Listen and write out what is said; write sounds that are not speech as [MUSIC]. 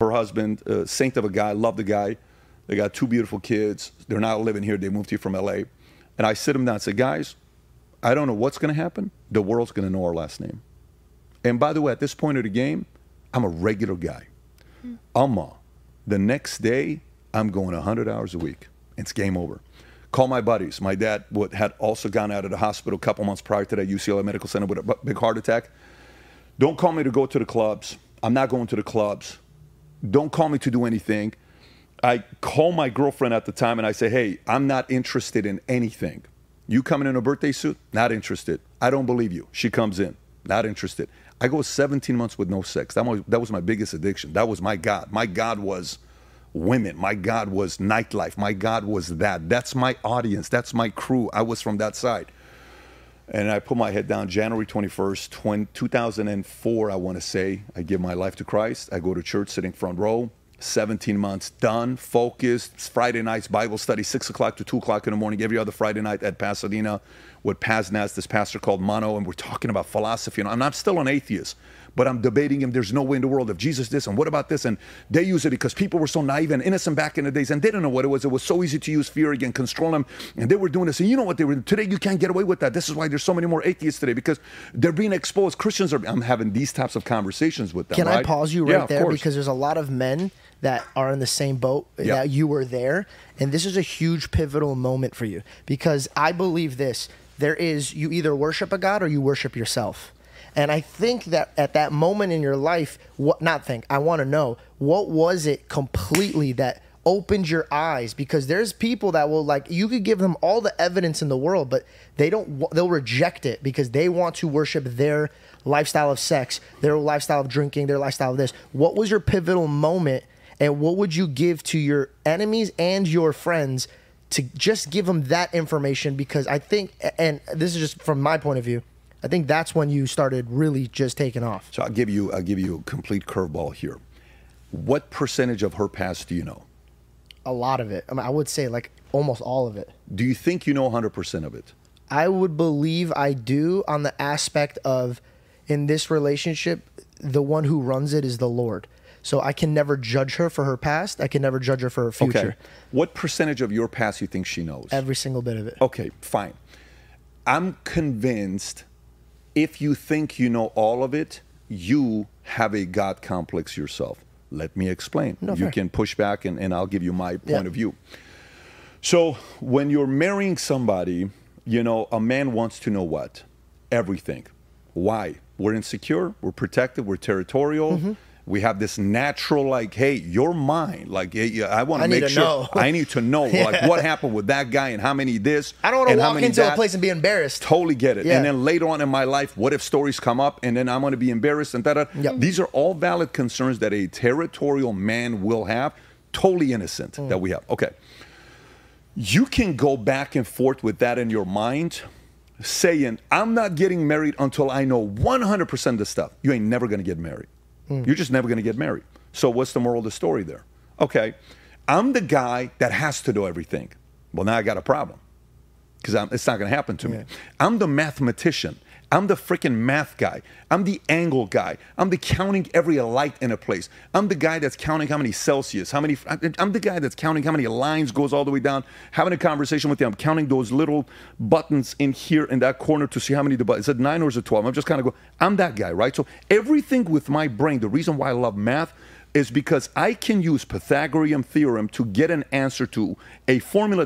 her husband, uh, saint of a guy, love the guy. They got two beautiful kids. They're not living here. They moved here from LA. And I sit them down and say, guys, I don't know what's going to happen. The world's going to know our last name. And by the way, at this point of the game, I'm a regular guy. Amma, the next day, I'm going 100 hours a week. It's game over. Call my buddies. My dad would, had also gone out of the hospital a couple months prior to that UCLA Medical Center with a big heart attack. Don't call me to go to the clubs. I'm not going to the clubs. Don't call me to do anything. I call my girlfriend at the time and I say, hey, I'm not interested in anything. You coming in a birthday suit? Not interested. I don't believe you. She comes in. Not interested. I go 17 months with no sex. That was, that was my biggest addiction. That was my God. My God was women. My God was nightlife. My God was that. That's my audience. That's my crew. I was from that side. And I put my head down January 21st, 20, 2004, I want to say. I give my life to Christ. I go to church sitting front row. 17 months done, focused. It's Friday nights, Bible study, 6 o'clock to 2 o'clock in the morning, every other Friday night at Pasadena with Paz Nas, this pastor called Mano, and we're talking about philosophy. And I'm still an atheist, but I'm debating him. There's no way in the world if Jesus this and what about this? And they use it because people were so naive and innocent back in the days and they didn't know what it was. It was so easy to use fear again, control them. And they were doing this. And you know what they were Today you can't get away with that. This is why there's so many more atheists today because they're being exposed. Christians are, I'm having these types of conversations with them. Can right? I pause you right yeah, there? Because there's a lot of men that are in the same boat Yeah. that you were there. And this is a huge pivotal moment for you because I believe this there is, you either worship a God or you worship yourself. And I think that at that moment in your life, what not think, I want to know what was it completely that opened your eyes because there's people that will like you could give them all the evidence in the world but they don't they'll reject it because they want to worship their lifestyle of sex their lifestyle of drinking their lifestyle of this what was your pivotal moment and what would you give to your enemies and your friends to just give them that information because i think and this is just from my point of view i think that's when you started really just taking off So I'll give you I'll give you a complete curveball here. What percentage of her past do you know? a lot of it I, mean, I would say like almost all of it Do you think you know 100% of it? I would believe I do on the aspect of in this relationship, the one who runs it is the Lord. So I can never judge her for her past. I can never judge her for her future. Okay. What percentage of your past you think she knows? Every single bit of it. Okay, fine. I'm convinced if you think you know all of it, you have a God complex yourself. Let me explain. No, you fair. can push back and, and I'll give you my point Yeah. of view. So when you're marrying somebody, you know, a man wants to know what? Everything. Why? We're insecure, we're protective, we're territorial. Mm-hmm. We have this natural, like, hey, you're mine. Like, yeah, I want to make sure. know. I need to know, [LAUGHS] like, what happened with that guy and how many this. I don't want to walk into a place and be embarrassed. Totally get it. Yeah. And then later on in my life, what if stories come up and then I'm going to be embarrassed and that? Yep. These are all valid concerns that a territorial man will have. Totally innocent Mm. that we have. Okay. You can go back and forth with that in your mind, saying, I'm not getting married until I know 100% of the stuff. You ain't never going to get married. Mm. You're just never going to get married. So, what's the moral of the story there? Okay. I'm the guy that has to do everything. Well, now I got a problem because it's not going to happen to me. I'm the mathematician. I'm the freaking math guy. I'm the angle guy. I'm the counting every light in a place. I'm the guy that's counting how many Celsius, how many. I'm the guy that's counting how many lines goes all the way down. Having a conversation with you, I'm counting those little buttons in here in that corner to see how many the button. Is it nine or is it twelve? I'm just kind of go. I'm that guy, right? So everything with my brain. The reason why I love math is because I can use Pythagorean theorem to get an answer to a formula